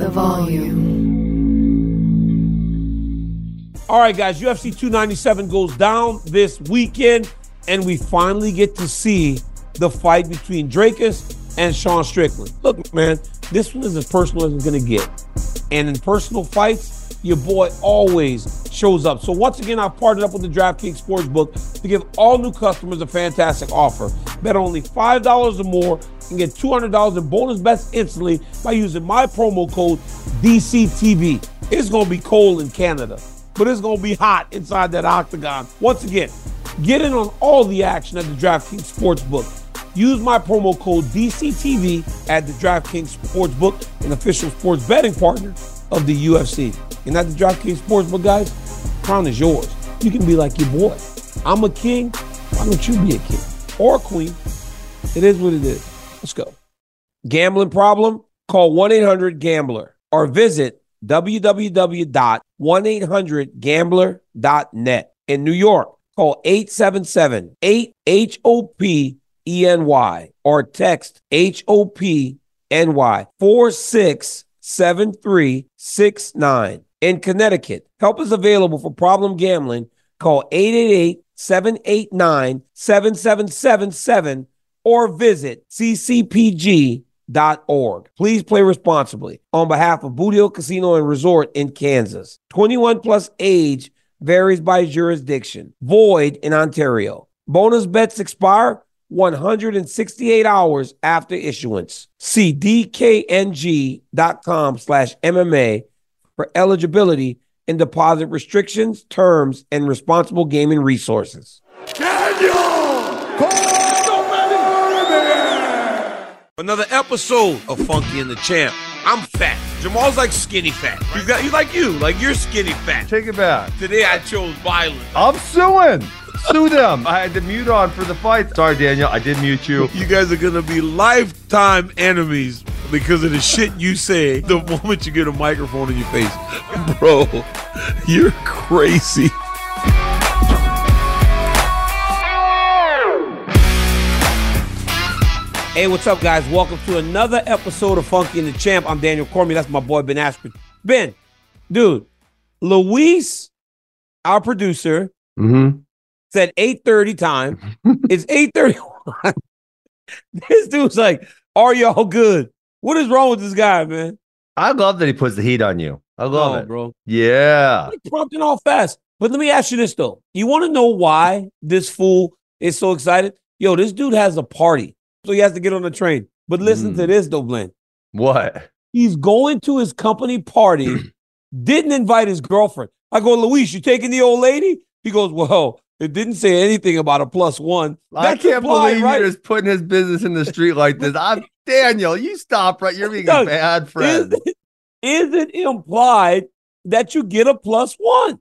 The volume. All right, guys, UFC 297 goes down this weekend, and we finally get to see the fight between Dricus and Sean Strickland. Look, man, this one is as personal as it's going to get. And in personal fights, your boy always shows up. So once again, I've partnered up with the DraftKings Sportsbook to give all new customers a fantastic offer. Bet only $5 or more and get $200 in bonus bets instantly by using my promo code DCTV. It's going to be cold in Canada, but it's going to be hot inside that octagon. Once again, get in on all the action at the DraftKings Sportsbook. Use my promo code DCTV at the DraftKings Sportsbook, an official sports betting partner of the UFC. And at the DraftKings Sportsbook, guys, crown is yours. You can be like your boy. I'm a king. Why don't you be a king or a queen? It is what it is. Let's go. Gambling problem? Call 1 800 Gambler or visit www.1800Gambler.net. In New York, call 877 8 HOP ENY or text HOP NY 467369. In Connecticut, help is available for problem gambling. Call 888 789 7777 or visit ccpg.org. Please play responsibly on behalf of Hill Casino and Resort in Kansas. 21 plus age varies by jurisdiction. Void in Ontario. Bonus bets expire 168 hours after issuance. See dkng.com slash MMA for eligibility and deposit restrictions, terms, and responsible gaming resources. Another episode of Funky and the Champ. I'm fat. Jamal's like skinny fat. You got you like you, like you're skinny fat. Take it back. Today I chose violence. I'm suing. Sue them. I had to mute on for the fight. Sorry, Daniel. I did mute you. You guys are gonna be lifetime enemies because of the shit you say the moment you get a microphone in your face. Bro, you're crazy. Hey, what's up, guys? Welcome to another episode of Funky and the Champ. I'm Daniel Cormier. That's my boy Ben Askren. Ben, dude, Luis, our producer, Mm-hmm. said 8:30 time. it's 8:31. this dude's like, "Are y'all good? What is wrong with this guy, man?" I love that he puts the heat on you. I love Oh, it, bro. Yeah. Like, prompting all fast. But let me ask you this though: You want to know why this fool is so excited? Yo, this dude has a party, so he has to get on the train. But listen Mm. to this though, Glenn. What? He's going to his company party, didn't invite his girlfriend. I go, Luis, you taking the old lady? He goes, Well, it didn't say anything about a plus one. I can't implied, believe right? you're just putting his business in the street like this. I'm Daniel. You stop right. You're being a bad friend. Is it, is it implied that you get a plus one?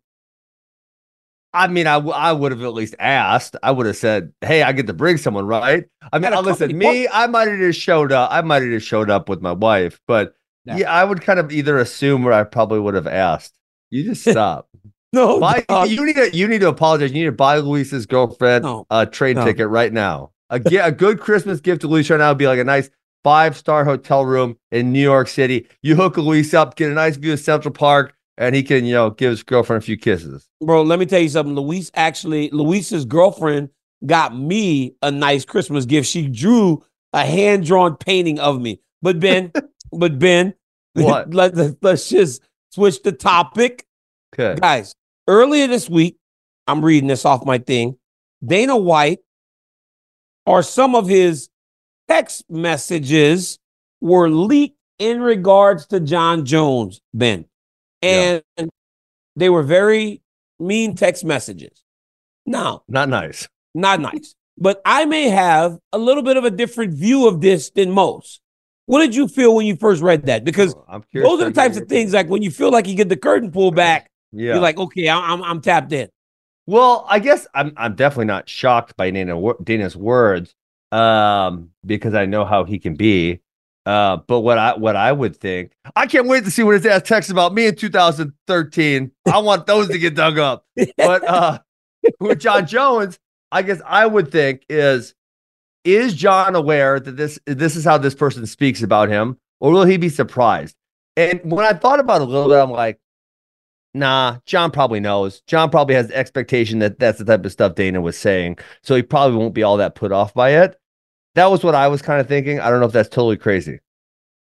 I mean, I, w- I would have at least asked. I would have said, "Hey, I get to bring someone, right?" I mean, uh, listen, me, I might have just showed up. I might have just showed up with my wife, but Yeah. yeah, I would kind of either assume or I probably would have asked. You just stop. No, buy, you need to you need to apologize. You need to buy Luis's girlfriend No. a train No. ticket right now. A, a good Christmas gift to Luis right now would be like a nice five star hotel room in New York City. You hook Luis up, get a nice view of Central Park, and he can you know give his girlfriend a few kisses. bro. Let me tell you something. Luis actually, Luis's girlfriend got me a nice Christmas gift. She drew a hand drawn painting of me. But Ben, but Ben, What? let, let's just switch the topic. Okay. Guys, earlier this week, I'm reading this off my thing. Dana White or some of his text messages were leaked in regards to Jon Jones, Ben. And they were very mean text messages. Now, Not nice. not nice, but I may have a little bit of a different view of this than most. What did you feel when you first read that? Because I'm curious. those are the types of things like when you feel like you get the curtain pulled back, Yeah. you're like, okay, I'm I'm tapped in. Well, I guess I'm I'm definitely not shocked by Dana Dana's words, um, because I know how he can be. Uh, but what I what I would think, I can't wait to see what his ass texts about me in 2013. I want those to get dug up. But uh, with Jon Jones, I guess I would think is is Jon aware that this this is how this person speaks about him, or will he be surprised? And when I thought about it a little bit, I'm like, nah, Jon probably knows. Jon probably has the expectation that that's the type of stuff Dana was saying, so he probably won't be all that put off by it. That was what I was kind of thinking. I don't know if that's totally crazy.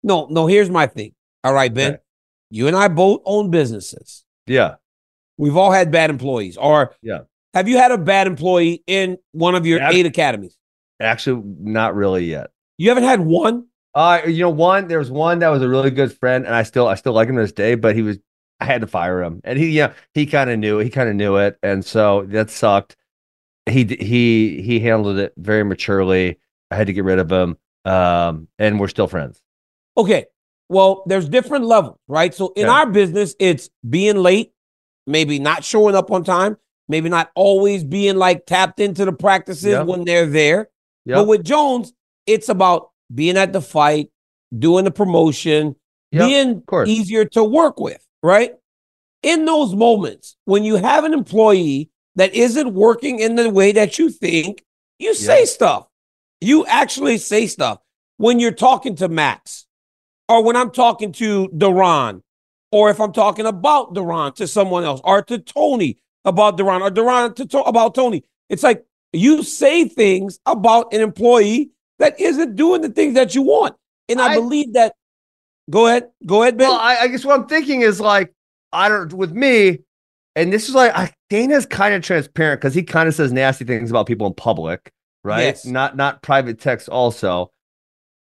No, no, here's my thing. All right, Ben. You and I both own businesses. Yeah, We've all had bad employees. Or Yeah. have you had a bad employee in one of your eight academies? actually, not really yet. You haven't had one? Uh, you know, one there was one that was a really good friend, and I still I still like him to this day, but he was I had to fire him, and he yeah he kind of knew it. he kind of knew it, and so that sucked. He he he handled it very maturely. I had to get rid of him, um, and we're still friends. Okay. Well, there's different levels, right? So in Yeah. our business, it's being late, maybe not showing up on time, maybe not always being like tapped into the practices Yeah. when they're there. Yep. But with Jones, it's about being at the fight, doing the promotion, being easier to work with, right? In those moments, when you have an employee that isn't working in the way that you think, you say stuff. You actually say stuff when you're talking to Max or when I'm talking to Duran or if I'm talking about Duran to someone else or to Tony about Duran or Duran to, to about Tony. It's like you say things about an employee that isn't doing the things that you want. And I, I- believe that. Go ahead. Go ahead, Ben. Well, I, I guess what I'm thinking is like, I don't, with me, and this is like, I, Dana's kind of transparent because he kind of says nasty things about people in public, right? Yes. Not, not private text also.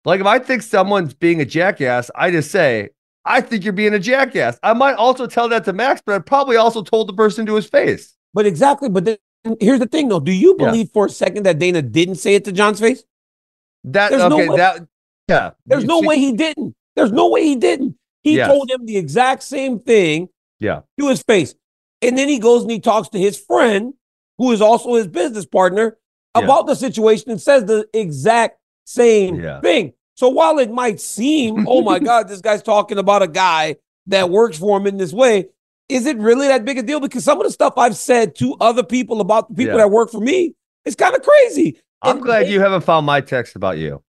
Like, if I think someone's being a jackass, I just say, I think you're being a jackass. I might also tell that to Max, but I probably also told the person to his face. But exactly. But then here's the thing, though. Do you Yeah. believe for a second that Dana didn't say it to Jon's face? That, There's no okay, way- that, yeah. There's You no see- way he didn't. There's no way he didn't. He Yes. told him the exact same thing Yeah. to his face. And then he goes and he talks to his friend, who is also his business partner, Yeah. about the situation and says the exact same Yeah. thing. So while it might seem, oh my God, this guy's talking about a guy that works for him in this way, is it really that big a deal? Because some of the stuff I've said to other people about the people Yeah. that work for me is kind of crazy. I'm And glad they- you haven't found my text about you.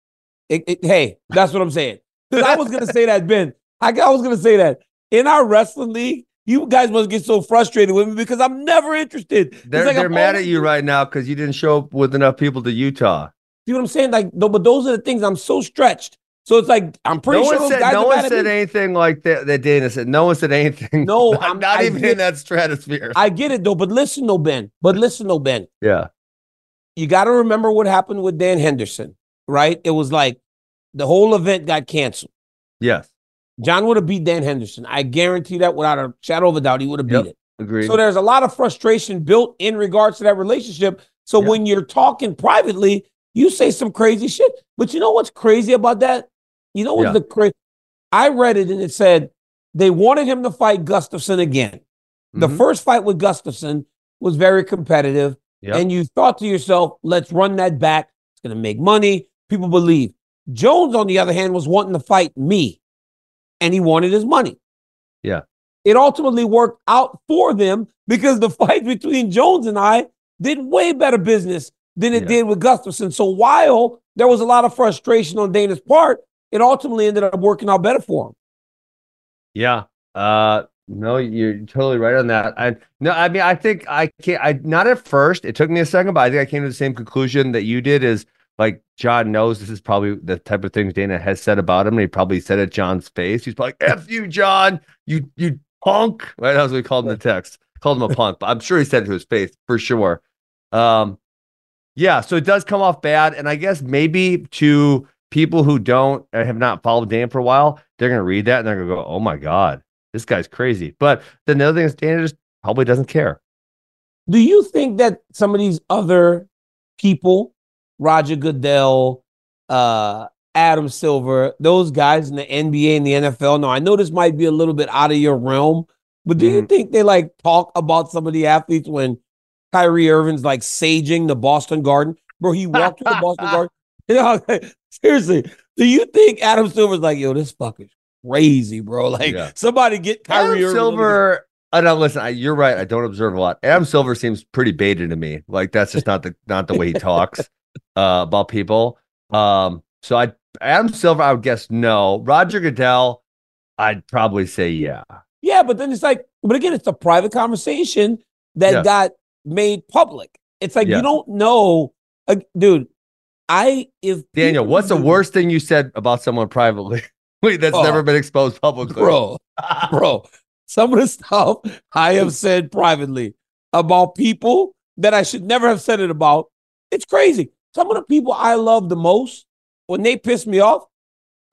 it- it- hey, that's what I'm saying. I was gonna say that, Ben. I, I was gonna say that in our wrestling league, you guys must get so frustrated with me because I'm never interested. They're, like they're I'm mad at you right now because you didn't show up with enough people to Utah. See what I'm saying? Like, no, but those are the things I'm so stretched. So it's like I'm pretty no sure one said, no one said anything like that. That Dana said. No one said anything. No, I'm- not I even get- in that stratosphere. I get it though, but listen, though, Ben. But listen, though, Ben. yeah, You got to remember what happened with Dan Henderson, right? It was like the whole event got canceled. yes, Jon would have beat Dan Henderson. I guarantee that without a shadow of a doubt, he would have beat Yep. it. agreed. So there's a lot of frustration built in regards to that relationship. So Yeah. when you're talking privately, you say some crazy shit. But you know what's crazy about that? You know what's Yeah. the crazy? I read it and it said they wanted him to fight Gustafsson again. The Mhm. first fight with Gustafsson was very competitive, Yep. and you thought to yourself, let's run that back. It's going to make money. People believe. Jones, on the other hand, was wanting to fight me, and he wanted his money. Yeah. It ultimately worked out for them because the fight between Jones and I did way better business than it Yeah. did with Gustafsson. So while there was a lot of frustration on Dana's part, it ultimately ended up working out better for him. Yeah. Uh no, you're totally right on that. I no, I mean I think I can't I not at first. It took me a second, but I think I came to the same conclusion that you did is like Jon knows this is probably the type of things Dana has said about him, and he probably said it Jon's face. He's probably like, F you, Jon, you you punk. Right? That's what we called him in the text. Called him a punk, but I'm sure he said it to his face for sure. Um yeah, so it does come off bad. And I guess maybe to people who don't uh, have not followed Dan for a while, they're gonna read that and they're gonna go, Oh my god, this guy's crazy. But then the other thing is Dana just probably doesn't care. Do you think that some of these other people, Roger Goodell, uh, Adam Silver, those guys in the NBA and the NFL, now I know this might be a little bit out of your realm, but do you Mhm. think they like talk about some of the athletes when Kyrie Irving's like saging the Boston Garden? Bro, he walked to the Boston Garden. You know, seriously, do you think Adam Silver's like, yo, this fucker's crazy, bro? Like, Yeah. somebody get Kyrie Adam Irving. Silver. I don't listen. I, you're right. I don't observe a lot. Adam Silver seems pretty baited to me. Like that's just not the not the way he talks uh, about people. Um, so I Adam Silver, I would guess no. Roger Goodell, I'd probably say yeah. Yeah, but then it's like, but again, it's a private conversation that Yeah. got made public. It's like Yeah. you don't know, uh, dude. I if Daniel, what's the worst thing you said about someone privately? Wait, that's Oh. never been exposed publicly, bro, bro? Some of the stuff I have said privately about people that I should never have said it about. It's crazy. Some of the people I love the most, when they piss me off,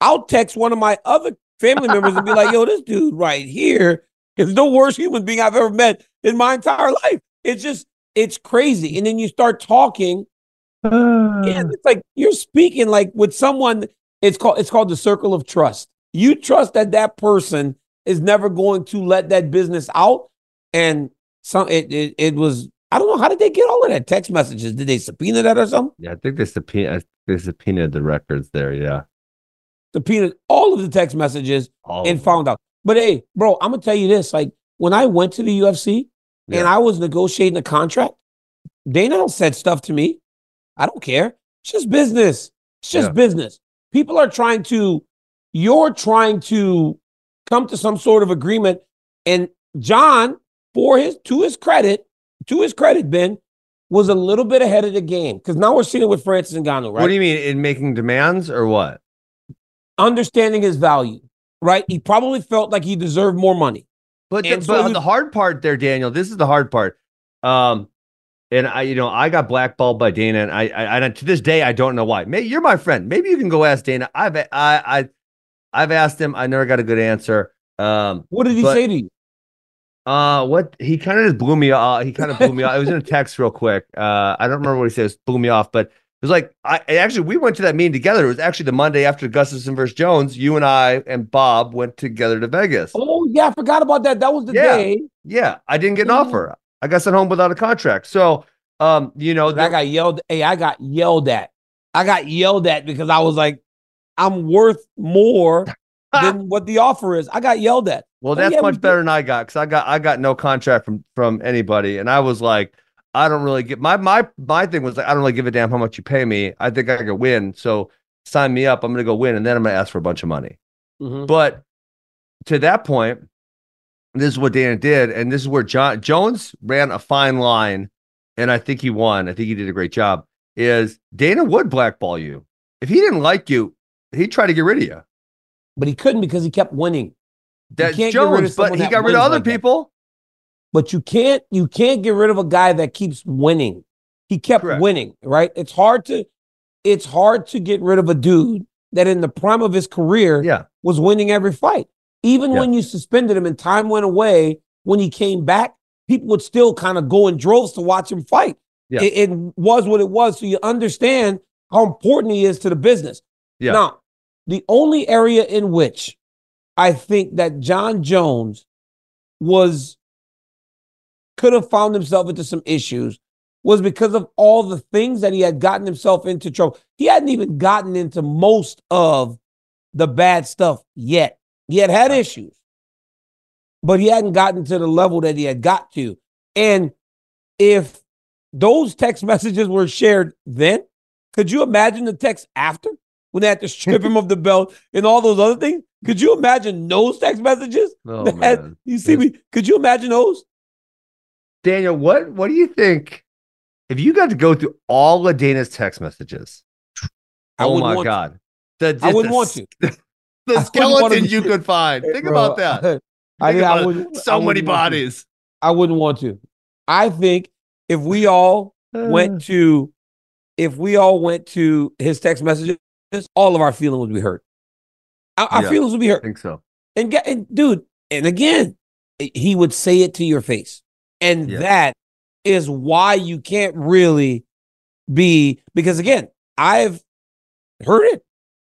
I'll text one of my other family members and be like, "Yo, this dude right here is the worst human being I've ever met in my entire life." It's just, it's crazy. And then you start talking, and it's like you're speaking like with someone. It's called it's called the circle of trust. You trust that that person is never going to let that business out, and some it it, it was. I don't know how did they get all of that text messages? Did they subpoena that or something? Yeah, I think they subpoena they subpoenaed the records there. Yeah, Subpoenaed all of the text messages All and found out. But hey, bro, I'm gonna tell you this: like when I went to the UFC and I was negotiating a contract, Dana said stuff to me. I don't care. It's just business. It's just Yeah. business. People are trying to. You're trying to come to some sort of agreement, and Jon, for his to his credit, to his credit, Ben was a little bit ahead of the game because now we're seeing it with Francis Ngannou, right? What do you mean in making demands or what? Understanding his value, right? He probably felt like he deserved more money. But, the, so but you- the hard part there, Daniel, this is the hard part. Um, and I, you know, I got blackballed by Dana, and I, I, and to this day, I don't know why. Maybe you're my friend. Maybe you can go ask Dana. I've, I, I, I've asked him. I never got a good answer. Um, What did he But- say to you? Uh, what he kind of just blew me off. He kind of blew me off. It was in a text real quick. Uh, I don't remember what he said. It blew me off, but it was like I I actually we went to that meeting together. It was actually the Monday after Gustafsson versus Jones. You and I and Bob went together to Vegas. Oh yeah, I forgot about that. That was the Yeah. day Yeah, I didn't get an Yeah. offer. I got sent home without a contract. So, um, you know, I got yelled. Hey, I got yelled at. I got yelled at because I was like, I'm worth more than what the offer is. I got yelled at. Well, Oh, that's yeah, much did. better than I got because I got I got no contract from from anybody, and I was like, I don't really get my my my thing was like I don't really give a damn how much you pay me. I think I could win, so sign me up. I'm gonna go win, and then I'm gonna ask for a bunch of money. Mhm. But to that point, this is what Dana did, and this is where Jon Jones ran a fine line, and I think he won. I think he did a great job. Is Dana would blackball you if he didn't like you, he'd try to get rid of you. But he couldn't because he kept winning. That's can't get rid of Jones, but he got rid of other like that. people. But you can't you can't get rid of a guy that keeps winning. He kept Correct. winning, right? It's hard to it's hard to get rid of a dude that in the prime of his career Yeah, was winning every fight. Even Yeah. when you suspended him and time went away, when he came back, people would still kind of go in droves to watch him fight. Yeah. It, it was what it was. So you understand how important he is to the business. Yeah. Now, the only area in which I think that Jon Jones was could have found himself into some issues was because of all the things that he had gotten himself into trouble. He hadn't even gotten into most of the bad stuff yet. He had had issues, but he hadn't gotten to the level that he had got to. And if those text messages were shared then, could you imagine the text after when they had to strip him of the belt and all those other things? Could you imagine those text messages? Oh, that- man. You see me? Could you imagine those? Daniel, what what do you think if you got to go through all of Dana's text messages? I oh my god. The, I wouldn't the- want to. The skeleton you could find. Think Bro, about that. I, Think I about it. wouldn't- I so many want to. bodies. I wouldn't want to. I think if we all went to, if we all went to his text messages, all of our feelings would be hurt. Our, our Yeah. feelings would be hurt. I think so. And, get, and dude, and again, eh, he would say it to your face, and Yeah. that is why you can't really be because again, I've heard it.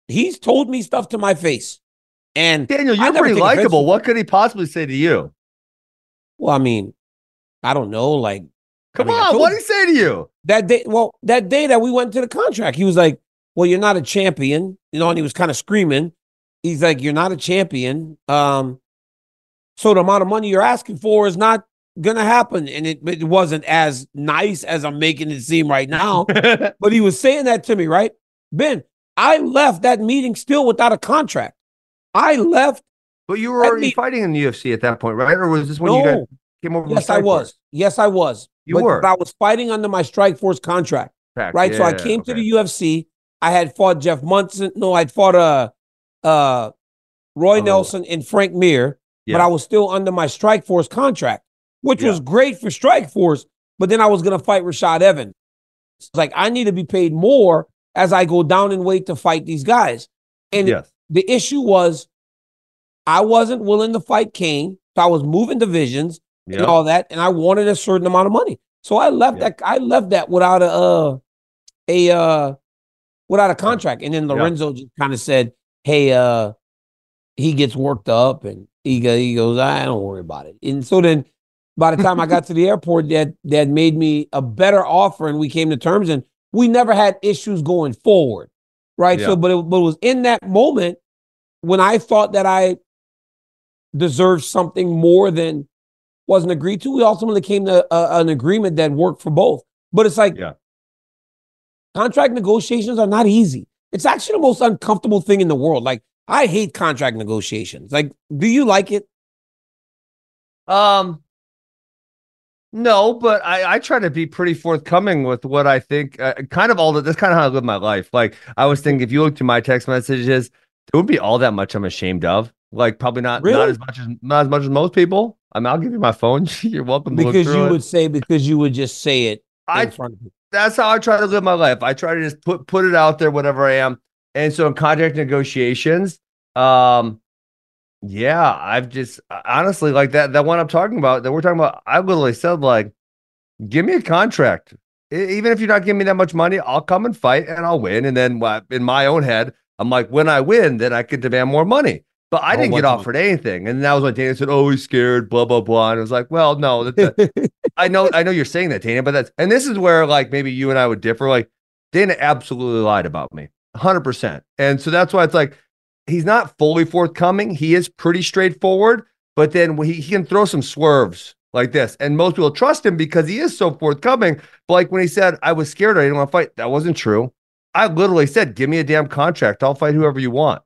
He's told me stuff to my face, and Daniel, you're pretty likable. What could he possibly say to you? well, I mean, I don't know, like Come mean, on, what did he say to you? that day well that day that we went to the contract he was like well you're not a champion you know and he was kind of screaming he's like you're not a champion um so the amount of money you're asking for is not gonna happen and it, it wasn't as nice as i'm making it seem right now but he was saying that to me right ben i left that meeting still without a contract i left But you were already mean- fighting in the UFC at that point, right? Or was this when you no guys came over? yes i Strikeforce? was yes i was You but, were. but i was fighting under my Strikeforce contract Correct. right? so I Yeah, came to the UFC. I had fought Jeff Monson. No, I'd fought uh uh Roy Oh. Nelson and Frank Mir, but I was still under my Strikeforce contract, which Yeah. was great for Strikeforce. But then I was gonna fight Rashad Evans. It's like I need to be paid more as I go down in weight to fight these guys. And Yes. the issue was I wasn't willing to fight Cain. So I was moving divisions and all that, and I wanted a certain amount of money. So I left Yeah. that. I left that without a uh, a uh, without a contract. And then Yeah. Lorenzo just kind of said, "Hey, uh, he gets worked up, and he go, he goes, I don't worry about it." And so then, by the time I got to the airport, that that made me a better offer, and we came to terms, and we never had issues going forward, right? Yeah. So, but it, but it was in that moment when I thought that I deserved something more than wasn't agreed to. We ultimately came to a, an agreement that worked for both. But it's like Yeah. Contract negotiations are not easy. It's actually the most uncomfortable thing in the world. Like I hate contract negotiations. Like, do you like it? Um, no, but I, I try to be pretty forthcoming with what I think. Uh, kind of all that. that's kind of how I live my life. Like I was thinking, if you look to my text messages, there wouldn't be all that much I'm ashamed of. Like probably not not as much as not as much as most people. I mean, I'll give you my phone. You're welcome to Because you it. would say because you would just say it I that's how I try to live my life. I try to just put put it out there, whatever I am. And so in contract negotiations, um, yeah, I've just honestly like that that one I'm talking about that we're talking about. I literally said like, give me a contract, even if you're not giving me that much money, I'll come and fight and I'll win. And then in my own head, I'm like, when I win, then I can demand more money. But I Oh, didn't get offered anything, and that was when Dana said, "Oh, he's scared." Blah blah blah, and I was like, "Well, no, that, that- I know, I know you're saying that, Dana, but that's and this is where like maybe you and I would differ. Like Dana absolutely lied about me, hundred percent, and so that's why it's like he's not fully forthcoming. He is pretty straightforward, but then he, he can throw some swerves like this, and most people trust him because he is so forthcoming. But like when he said, "I was scared, I didn't want to fight," that wasn't true. I literally said, "Give me a damn contract. I'll fight whoever you want."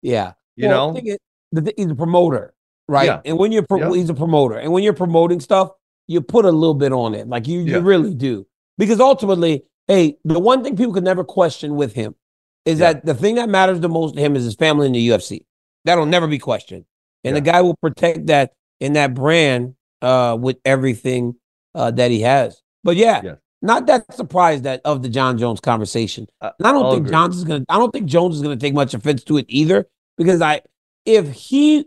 yeah. You Well, know, the thing is- he's a promoter, right? Yeah. And when you're pro- Yeah. he's a promoter, and when you're promoting stuff, you put a little bit on it, like you Yeah. you really do, because ultimately, hey, the one thing people could never question with him is that the thing that matters the most to him is his family in the UFC. That'll never be questioned, and the guy will protect that in that brand uh, with everything uh, that he has. But yeah. Not that surprised that of the Jon Jones conversation. And I don't I'll think agree. Jones is gonna. I don't think Jones is gonna take much offense to it either, because I, if he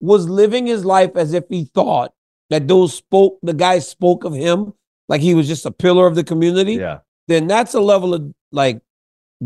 was living his life as if he thought that those spoke, the guys spoke of him like he was just a pillar of the community, yeah, then that's a level of like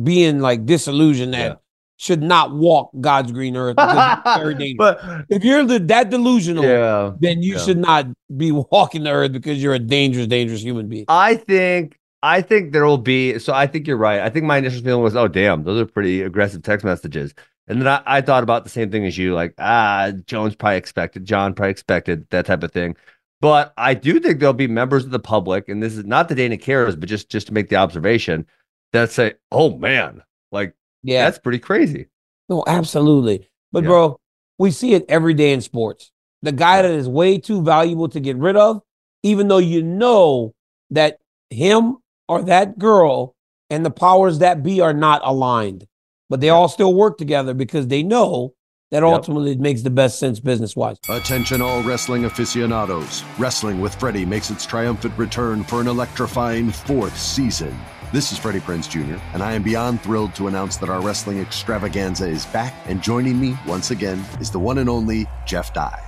being like disillusioned that Yeah. should not walk God's green earth very but if you're the, that delusional, yeah, then you yeah. should not be walking the earth because you're a dangerous, dangerous human being. I think I think there will be. So I think you're right. I think my initial feeling was, oh damn, those are pretty aggressive text messages. And then I, I thought about the same thing as you, like ah, Jones probably expected, Jon probably expected that type of thing. But I do think there'll be members of the public, and this is not that Dana cares, but just just to make the observation that say, oh man, like Yeah, that's pretty crazy. no, absolutely. But Yeah. bro, we see it every day in sports. The guy that is way too valuable to get rid of, even though you know that him or that girl and the powers that be are not aligned, but they all still work together because they know that ultimately it makes the best sense business wise. Attention, all wrestling aficionados. Wrestling with Freddie makes its triumphant return for an electrifying fourth season. This is Freddie Prinze Jr., and I am beyond thrilled to announce that our wrestling extravaganza is back, and joining me once again is the one and only Jeff Dye.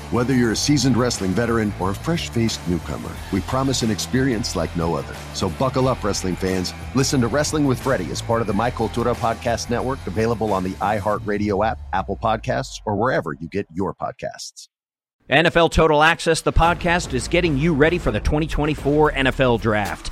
Whether you're a seasoned wrestling veteran or a fresh faced newcomer, we promise an experience like no other. So buckle up, wrestling fans. Listen to Wrestling with Freddie as part of the My Cultura Podcast Network, available on the iHeartRadio app, Apple Podcasts, or wherever you get your podcasts. NFL Total Access, the podcast, is getting you ready for the 2024 NFL Draft.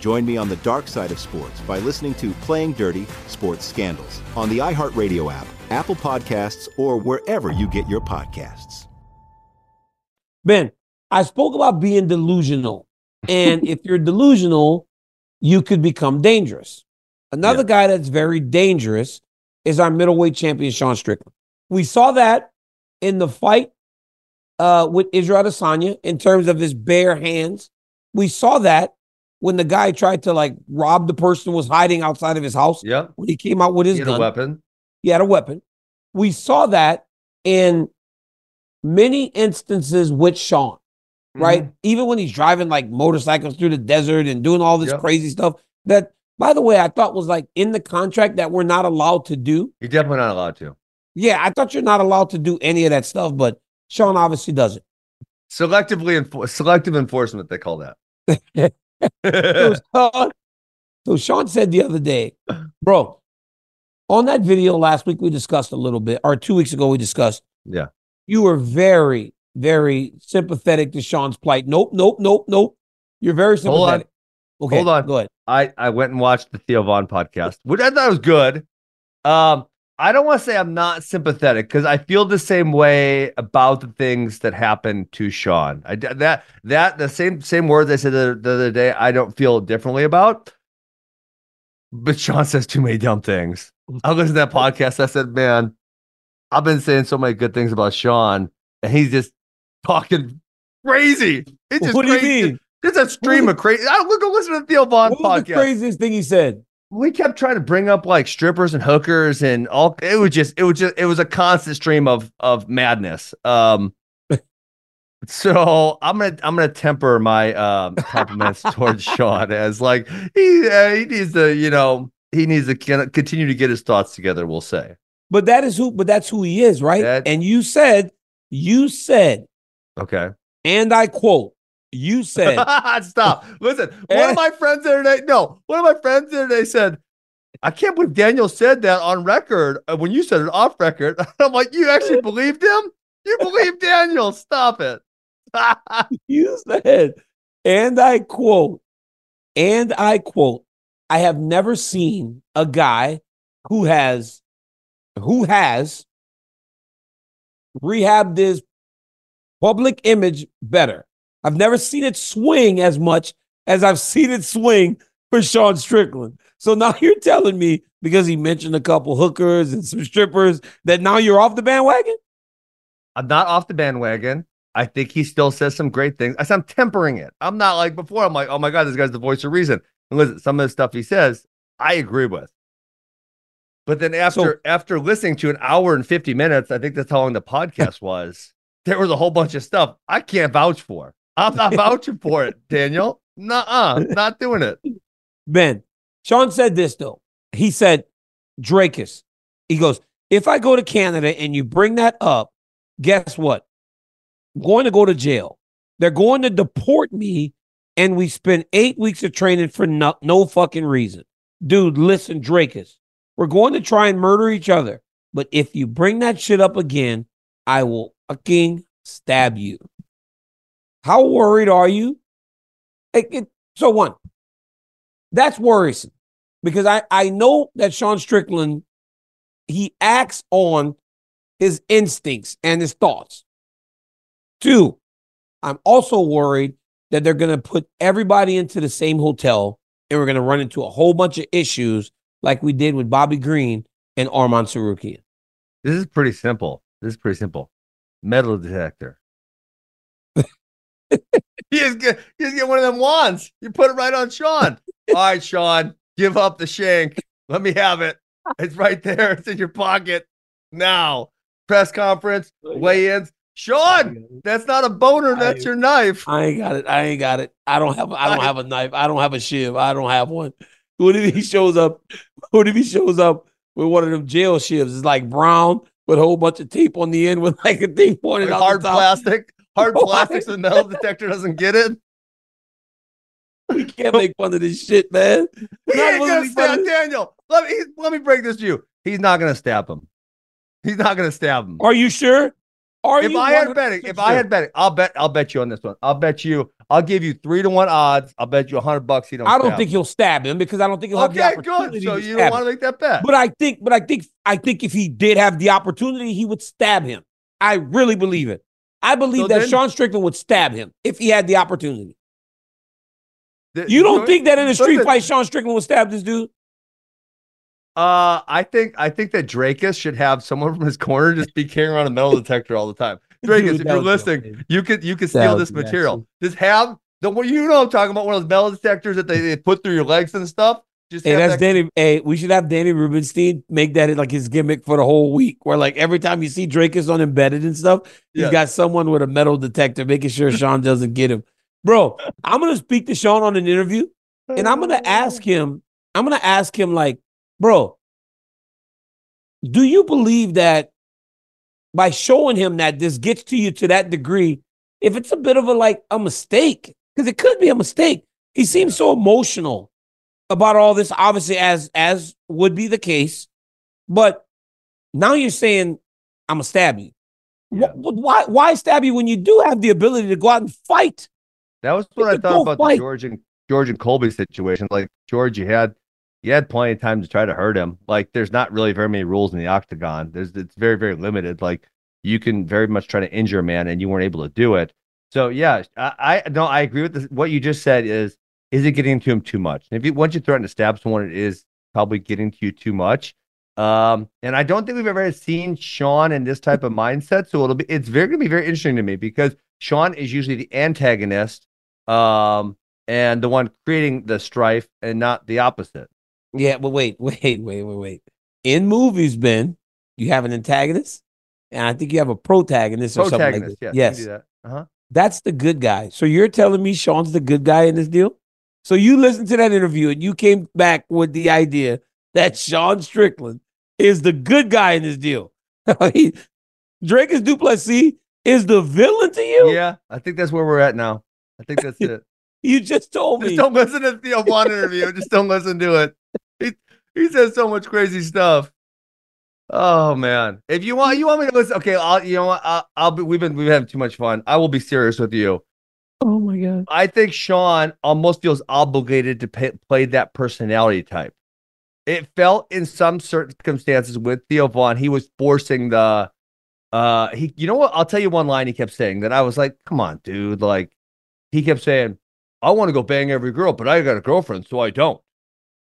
Join me on the dark side of sports by listening to Playing Dirty Sports Scandals on the iHeartRadio app, Apple Podcasts, or wherever you get your podcasts. Ben, I spoke about being delusional. And if you're delusional, you could become dangerous. Another guy that's very dangerous is our middleweight champion, Sean Strickland. We saw that in the fight uh, with Israel Adesanya in terms of his bare hands. We saw that when the guy tried to like rob the person was hiding outside of his house. Yeah. When he came out with his He had gun. a weapon. He had a weapon. We saw that in many instances with Sean, mm-hmm. right? Even when he's driving like motorcycles through the desert and doing all this Yep. crazy stuff that, by the way, I thought was like in the contract that we're not allowed to do. You're definitely not allowed to. Yeah, I thought you're not allowed to do any of that stuff, but Sean obviously does it. Selectively enfor- selective enforcement, they call that. so, Sean, so Sean said the other day, bro, on that video last week we discussed a little bit, or two weeks ago we discussed. Yeah. You were very, very sympathetic to Sean's plight. Nope, nope, nope, nope. You're very sympathetic. Hold on. Okay, Hold on. Go ahead. I I went and watched the Theo Von podcast, which I thought was good. Um, I don't want to say I'm not sympathetic because I feel the same way about the things that happened to Sean. I that that the same same words I said the, the other day. I don't feel differently about. But Sean says too many dumb things. I listened to that podcast. I said, "Man, I've been saying so many good things about Sean, and he's just talking crazy. It's just what do crazy. you mean? It's a stream of crazy. I go listen to the Theo Von What was the podcast craziest thing he said? We kept trying to bring up like strippers and hookers and all it was just it was just it was a constant stream of of madness. Um so i'm gonna i'm gonna temper my um compliments towards sean as like he uh, he needs to you know he needs to continue to get his thoughts together we'll say. But that is who, but that's who he is, right? That- and you said, you said, okay. and I quote, You said stop. Listen, one of my friends the other day, no, one of my friends the other day said, I can't believe Daniel said that on record uh, when you said it off record. I'm like, you actually believed him? You believe Daniel? Stop it. you said, and I quote, and I quote, I have never seen a guy who has who has rehabbed his public image better. I've never seen it swing as much as I've seen it swing for Sean Strickland. So now you're telling me because he mentioned a couple hookers and some strippers that now you're off the bandwagon? I'm not off the bandwagon. I think he still says some great things. I said I'm tempering it. I'm not like before. I'm like, oh my God, this guy's the voice of reason. And listen, some of the stuff he says, I agree with. But then after so, after listening to an hour and 50 minutes, I think that's how long the podcast was. There was a whole bunch of stuff I can't vouch for. I'm not vouching for it, Daniel. Nuh-uh, not doing it. Ben, Sean said this though. He said, Dricus, he goes, if I go to Canada and you bring that up, guess what? I'm going to go to jail. They're going to deport me, and we spend eight weeks of training for no, no fucking reason. Dude, listen, Dricus, we're going to try and murder each other. But if you bring that shit up again, I will fucking stab you. How worried are you? It, it, so one, that's worrisome because I, I know that Sean Strickland, he acts on his instincts and his thoughts. Two, I'm also worried that they're going to put everybody into the same hotel and we're going to run into a whole bunch of issues like we did with Bobby Green and Arman Tsarukyan. This is pretty simple. This is pretty simple. Metal detector. he is get, he get one of them wands. You put it right on Sean. All right, Sean, give up the shank. Let me have it. It's right there. It's in your pocket now. Press conference, oh, weigh-ins. Sean, that's not a boner. That's your knife. I ain't got it. I ain't got it. I don't have. I don't have a knife. I don't have a shiv. I don't have one. What if he shows up? What if he shows up with one of them jail shivs? It's like brown with a whole bunch of tape on the end with like a thing pointed like out. Hard plastic hard plastic so the metal detector doesn't get it. We can't make fun of this shit, man. He ain't gonna stab Daniel. Let me let me break this to you. He's not gonna stab him. He's not gonna stab him. Are you sure? Are if you I had betting, if sure? I had betting, I'll bet I'll bet you on this one. I'll bet you. I'll give you three to one odds. I'll bet you a hundred bucks. He don't. I don't think him. he'll stab him because I don't think he'll okay, have the opportunity. good. So you don't want to make that bet. But I think, but I think, I think if he did have the opportunity, he would stab him. I really believe it. I believe so that then, Sean Strickland would stab him if he had the opportunity. The, you don't think that in a street listen, fight, Sean Strickland would stab this dude? Uh, I think I think that Dricus should have someone from his corner just be carrying around a metal detector all the time. Dricus, dude, if you're listening, you could you could steal this material. Just have the what you know I'm talking about one of those metal detectors that they, they put through your legs and stuff. Just hey, that's that- Danny. Hey, we should have Danny Rubenstein make that like his gimmick for the whole week. Where like every time you see Dricus on embedded and stuff, he's got someone with a metal detector making sure Sean doesn't get him. Bro, I'm gonna speak to Sean on an interview, and I'm gonna ask him. I'm gonna ask him like, bro, do you believe that by showing him that this gets to you to that degree, if it's a bit of a like a mistake, because it could be a mistake. He seems so emotional about all this, obviously, as as would be the case. But now you're saying I'm gonna stab you. Yeah. Why why stab you when you do have the ability to go out and fight? That was what I thought about fight. the George and George and Colby situation. Like George, you had you had plenty of time to try to hurt him. Like there's not really very many rules in the octagon. There's it's very very limited. Like you can very much try to injure a man and you weren't able to do it. So yeah, I, I no I agree with this. What you just said is is it getting to him too much? And if you once you threaten to stab someone, it is probably getting to you too much. Um, and I don't think we've ever seen Sean in this type of mindset. So it'll be it's very gonna be very interesting to me because Sean is usually the antagonist, um, and the one creating the strife and not the opposite. Yeah, but wait, wait, wait, wait, wait. In movies, Ben, you have an antagonist, and I think you have a protagonist or protagonist, something like that. Yes. yes. That. Uh-huh. That's the good guy. So you're telling me Sean's the good guy in this deal? So you listened to that interview and you came back with the idea that Sean Strickland is the good guy in this deal. Dricus Du Plessis is the villain to you? Yeah, I think that's where we're at now. I think that's it. You just told me. Just don't listen to Theo Von interview. Just don't listen to it. He he says so much crazy stuff. Oh man! If you want, you want me to listen. Okay, I'll. You know what? I'll, I'll be. We've been. We've had too much fun. I will be serious with you. Oh my god! I think Sean almost feels obligated to pay, play that personality type. It felt in some circumstances with Theo Von, he was forcing the. Uh, he. You know what? I'll tell you one line he kept saying that I was like, "Come on, dude!" Like, he kept saying, "I want to go bang every girl, but I got a girlfriend, so I don't."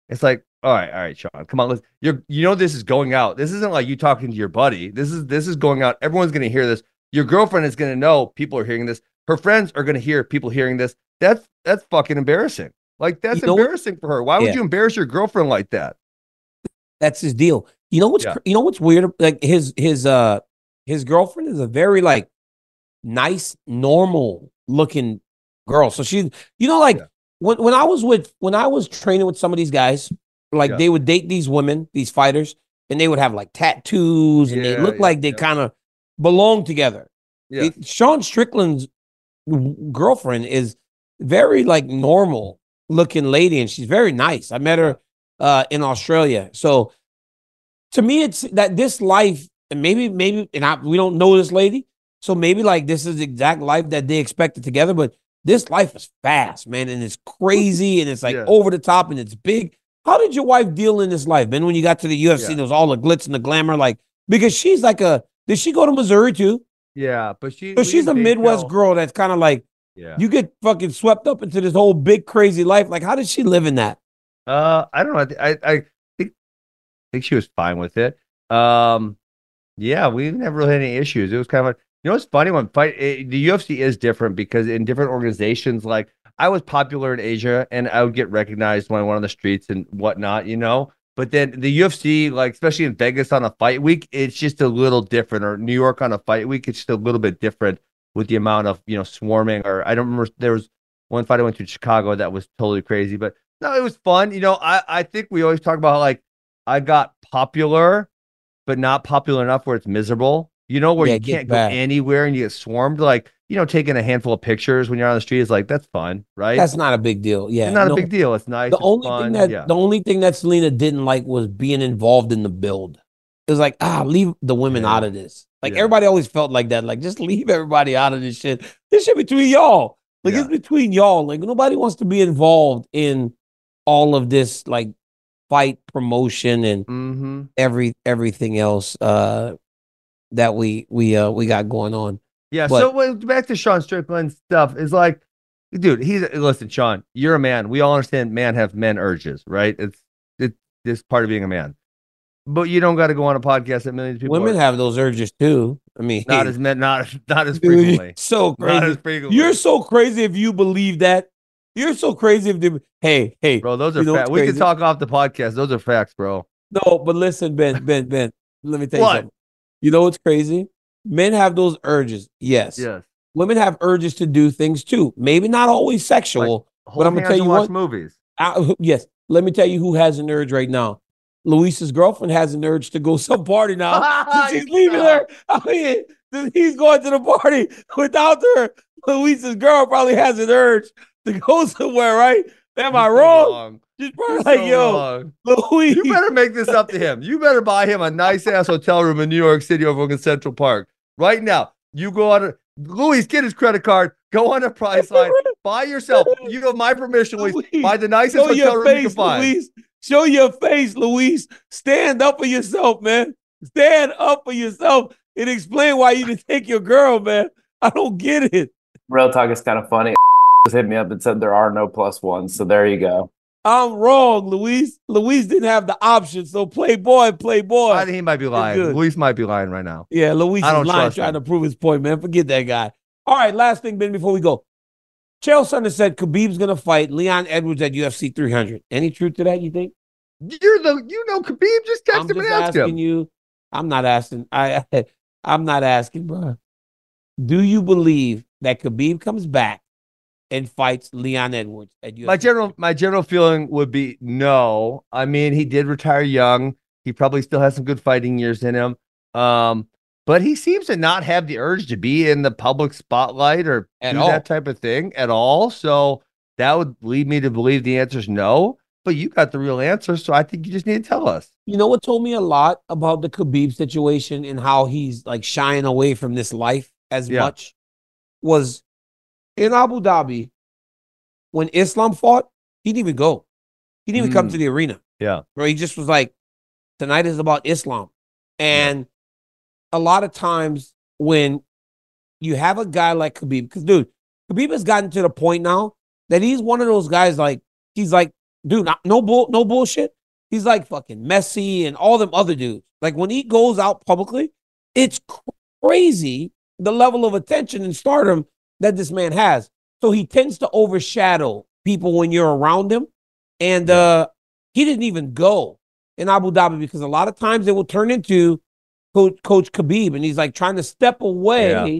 It's like, all right, all right, Sean, come on. Let's, you're, you know, this is going out. This isn't like you talking to your buddy. This is, this is going out. Everyone's to hear this. Your girlfriend is to know people are hearing this. Her friends are going to hear people hearing this. That's, that's fucking embarrassing. Like that's You know what- embarrassing for her. Why would you embarrass your girlfriend like that? That's his deal. You know what's Yeah. you know what's weird? Like his his uh his girlfriend is a very like nice, normal looking girl. So she, you know, like Yeah. when when I was with when I was training with some of these guys, like Yeah. they would date these women, these fighters, and they would have like tattoos and they look yeah, like they yeah. kind of belong together. Yeah. It- Sean Strickland's girlfriend is very like normal looking lady, and she's very nice. I met her uh, in Australia. So to me, it's that this life, and maybe maybe, and I, we don't know this lady, so maybe like this is the exact life that they expected together. But this life is fast, man, and it's crazy, and it's like Yeah. over the top, and it's big. How did your wife deal in this life, Ben? When you got to the UFC, Yeah. there was all the glitz and the glamour, like because she's like a. Did she go to Missouri too? Yeah. But she, So she's a Midwest tell- girl that's kind of like Yeah. you get fucking swept up into this whole big crazy life. Like, how did she live in that? Uh, I don't know. I, I, I think, think she was fine with it. Um, yeah, we never really had any issues. It was kind of like, you know, it's funny when fight it, the UFC is different because in different organizations, like I was popular in Asia and I would get recognized when I went on the streets and whatnot, you know. But then the UFC, like especially in Vegas on a fight week, it's just a little different. Or New York on a fight week, it's just a little bit different with the amount of you know swarming. Or I don't remember there was one fight I went to in Chicago that was totally crazy, but no, it was fun. You know, I I think we always talk about how like I got popular, but not popular enough where it's miserable. You know, where Yeah, you can't go anywhere and you get swarmed. Like you know, taking a handful of pictures when you're on the street is like that's fun, right? That's not a big deal. Yeah, it's not no. a big deal. It's nice. The it's only fun. thing that yeah. the only thing that Selena didn't like was being involved in the build. It was like, ah, leave the women Yeah. out of this. Like Yeah. everybody always felt like that. Like just leave everybody out of this shit. This shit between y'all. Like it's between y'all. Like nobody wants to be involved in all of this like fight promotion and mm-hmm. every everything else uh that we we uh we got going on. Yeah. But- so wait, back to Sean Strickland stuff is like, dude, he's listen, Sean, you're a man. We all understand men have men urges, right? It's it's this part of being a man. But you don't got to go on a podcast that millions of people Women are- have those urges too. I mean, not as men, not not as frequently. so Not as crazy. frequently. You're so crazy if you believe that. You're so crazy if they, hey, hey, bro. Those are facts. We can talk off the podcast. Those are facts, bro. No, but listen, Ben, Ben, Ben. Let me tell you What? something. You know what's crazy? Men have those urges. Yes. Yes. Women have urges to do things too. Maybe not always sexual. Hold I'm gonna tell you watch what- movies. I- yes. Let me tell you who has an urge right now. Luis's girlfriend has an urge to go some party now. Since he's leaving her. I mean, he's going to the party without her. Luis's girl probably has an urge to go somewhere, right? Am I wrong? She's probably like, so yo, wrong. Luis. You better make this up to him. You better buy him a nice ass hotel room in New York City over in Central Park right now. You go on, a, Louis, get his credit card, go on a Priceline, buy yourself. You have my permission, Louis. Luis, Buy the nicest Show hotel your room you can face, find. Luis. Show your face, Luis. Stand up for yourself, man. Stand up for yourself and explain why you didn't take your girl, man. I don't get it. Real talk is kind of funny. Just hit me up and said there are no plus ones. So there you go. I'm wrong, Luis. Luis didn't have the option, so play boy, play boy. I think he might be lying. Luis might be lying right now. Yeah, Luis I is don't lying, trying him. to prove his point, man. Forget that guy. All right, last thing, Ben, before we go. Chael Sonnen said Khabib's gonna fight Leon Edwards at UFC 300. Any truth to that? You think? You're the, you know, Khabib just text I'm just and asking him. you. I'm not asking. I, I'm not asking, bro. Do you believe that Khabib comes back and fights Leon Edwards at UFC? My general, my general feeling would be no. I mean, he did retire young. He probably still has some good fighting years in him. Um, but he seems to not have the urge to be in the public spotlight or At do all. that type of thing at all. So that would lead me to believe the answer is no. But you got the real answer, so I think you just need to tell us. You know what told me a lot about the Khabib situation and how he's like shying away from this life as Yeah. much was in Abu Dhabi when Islam fought, he didn't even go. He didn't even come Mm. to the arena. Yeah. Bro, he just was like, tonight is about Islam. And a lot of times when you have a guy like Khabib, because dude, Khabib has gotten to the point now that he's one of those guys like he's like, dude, not, no bull, no bullshit. He's like fucking Messi and all them other dudes. Like when he goes out publicly, it's crazy the level of attention and stardom that this man has. So he tends to overshadow people when you're around him. And uh he didn't even go in Abu Dhabi because a lot of times it will turn into Coach, Coach Khabib, and he's like trying to step away Yeah.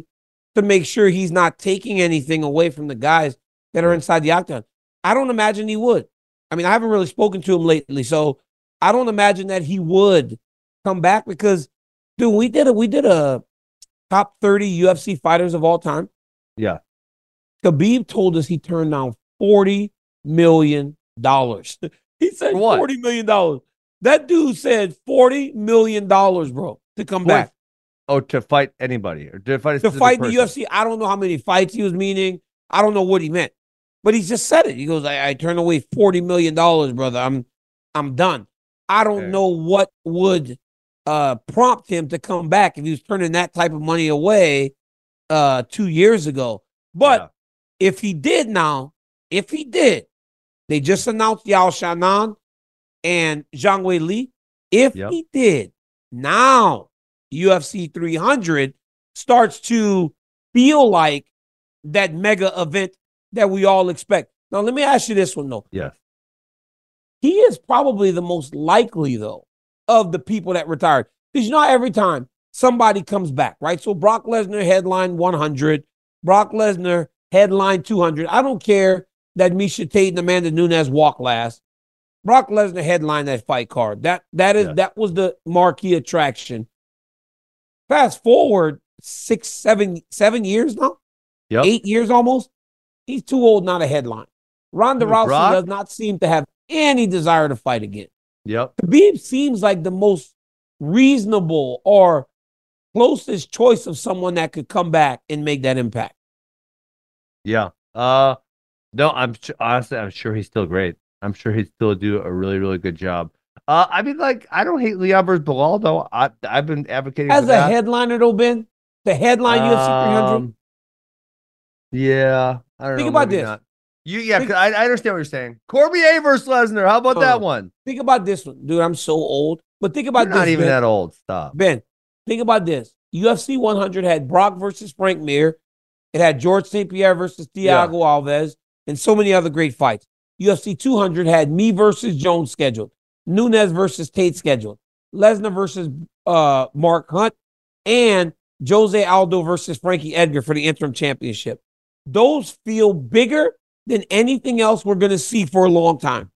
to make sure he's not taking anything away from the guys that are inside the octagon. I don't imagine he would. I mean, I haven't really spoken to him lately, so I don't imagine that he would come back because, dude, we did a we did a top thirty UFC fighters of all time. Yeah. Khabib told us he turned down forty million dollars. he said what? forty million dollars. That dude said forty million dollars, bro, to come For- back Oh, to fight anybody or to fight to fight the. UFC. I don't know how many fights he was meaning. I don't know what he meant, but he just said it. He goes, "I, I turned away forty million dollars, brother. I'm, I'm done. I don't Okay. know what would uh prompt him to come back if he was turning that type of money away uh two years ago. But Yeah. if he did now, if he did, they just announced Yan Xiaonan and Zhang Wei Li. If Yep. he did, now UFC 300 starts to feel like that mega event that we all expect. Now, let me ask you this one though. Yes. He is probably the most likely, though, of the people that retired. Because you know, every time somebody comes back, right? So Brock Lesnar headline 100, Brock Lesnar headline 200. I don't care that Miesha Tate and Amanda Nunes walk last. Brock Lesnar headline that fight card. That that is Yeah. that was the marquee attraction. Fast forward six, seven, seven years now, Yep. eight years almost. He's too old, not a headline. Ronda Who, Rousey Brock? does not seem to have any desire to fight again. Yep. Khabib seems like the most reasonable or closest choice of someone that could come back and make that impact. Yeah. Uh, no, I'm honestly, I'm sure he's still great. I'm sure he'd still do a really, really good job. Uh, I mean, like, I don't hate Leon versus Belal though. I I've been advocating As a that. headliner, though, Ben, the headline UFC 300. Um, Yeah, I don't Think know. about this. not. You, yeah, Think- I, I understand what you're saying. Cormier versus Lesnar. How about Uh, that one? Think about this one, dude. I'm so old, but think about You're not even ben. that old. Stop. Ben, think about this. UFC 100 had Brock versus Frank Mir. It had George St. Pierre versus Thiago Alves and so many other great fights. UFC 200 had me versus Jones scheduled, Nunes versus Tate scheduled, Lesnar versus uh, Mark Hunt, and Jose Aldo versus Frankie Edgar for the interim championship. Those feel bigger than anything else we're going to see for a long time.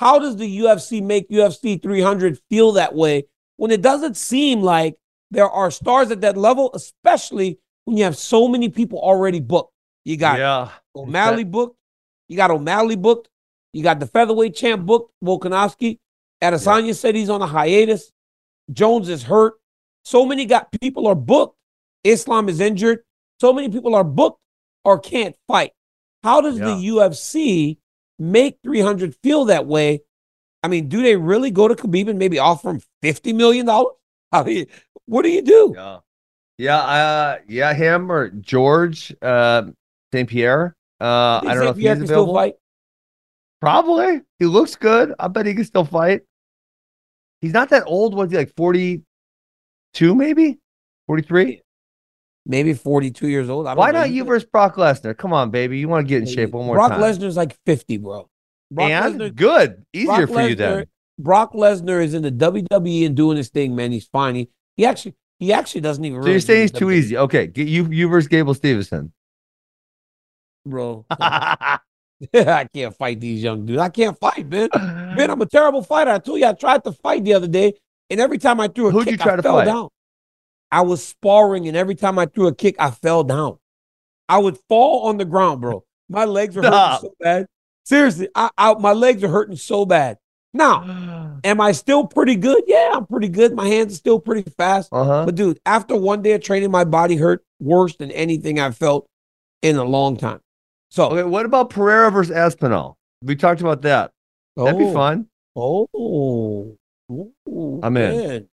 How does the UFC make UFC 300 feel that way when it doesn't seem like there are stars at that level, especially when you have so many people already booked? You got yeah. O'Malley booked. You got O'Malley booked. You got the featherweight champ booked, Volkanovski. Adesanya said he's on a hiatus. Jones is hurt. So many got people are booked. Islam is injured. So many people are booked or can't fight. How does the UFC make 300 feel that way? I mean, do they really go to Khabib and maybe offer him $50 million? How do you, what do you do? Yeah. Yeah. Uh, yeah. Him or George uh, St. Pierre. Uh, I don't know if. Pierre he's can still available. fight? Probably. He looks good. I bet he can still fight. He's not that old. Was he like 42, maybe? 43? Maybe 42 years old. I don't Why not you versus Brock Lesnar? Come on, baby. You want to get in shape one more Brock time. Brock Lesnar's like 50, bro. Brock and Lesnar, good. Easier Brock for you Lesnar- then. Brock Lesnar is in the WWE and doing his thing, man. He's fine. He, he actually he actually doesn't even So really you're saying he's too easy. Okay. You you versus Gable Stevenson. bro. I can't fight these young dudes. I can't fight, man. Man, I'm a terrible fighter. I told you I tried to fight the other day, and every time I threw a Who'd kick, you try I to fell fight? down. I was sparring, and every time I threw a kick, I fell down. I would fall on the ground, bro. My legs are Stop. hurting so bad. Seriously, I, I my legs are hurting so bad. Now, am I still pretty good? Yeah, I'm pretty good. My hands are still pretty fast. Uh-huh. But dude, after one day of training, my body hurt worse than anything I've felt in a long time. So Okay, what about Pereira versus Aspinall? We talked about that. That'd be Oh. fun. Oh, Ooh, I'm in. man.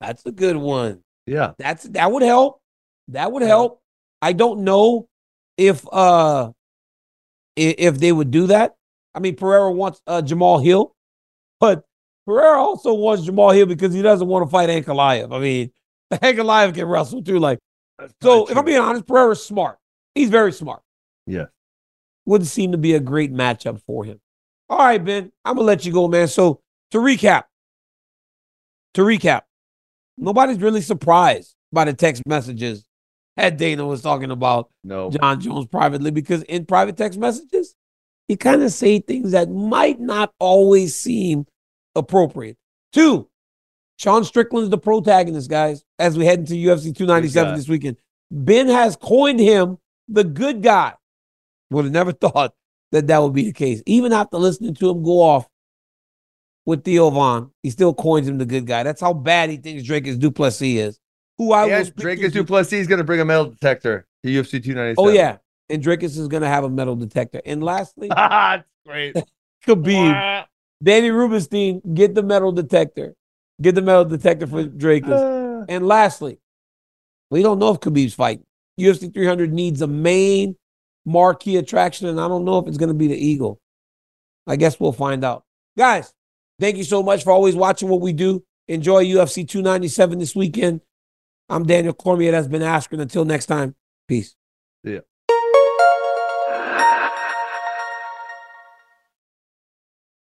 That's a good one. Yeah. That's that would help. That would help. I don't know if uh i- if they would do that. I mean, Pereira wants uh, Jamahal Hill, but Pereira also wants Jamahal Hill because he doesn't want to fight Ankalaev. I mean, Ankalaev can wrestle too. Like, so if I'm being honest, Pereira's smart. He's very smart. Yeah. Wouldn't seem to be a great matchup for him. All right, Ben, I'm gonna let you go, man. So to recap, to recap, nobody's really surprised by the text messages that Dana was talking about No. Jon Jones privately because in private text messages, he kind of say things that might not always seem appropriate. Two, Sean Strickland's the protagonist, guys, as we head into UFC 297 this weekend. Ben has coined him the good guy. Would have never thought that that would be the case. Even after listening to him go off with Theo Von, he still coins him the good guy. That's how bad he thinks Dricus Du Plessis is. Who I and Drake to- is Du Plessis is going to bring a metal detector to UFC 297. Oh yeah, and Drake is gonna have a metal detector. And lastly, That's great. Khabib, Danny Rubenstein, get the metal detector. Get the metal detector for Dricus. Uh. and lastly, we don't know if Khabib's fighting. UFC 300 needs a main marquee attraction, and I don't know if it's gonna be the Eagle. I guess we'll find out. Guys, thank you so much for always watching what we do. Enjoy UFC 297 this weekend. I'm Daniel Cormier. That's Ben Askren. Until next time, peace. Yeah.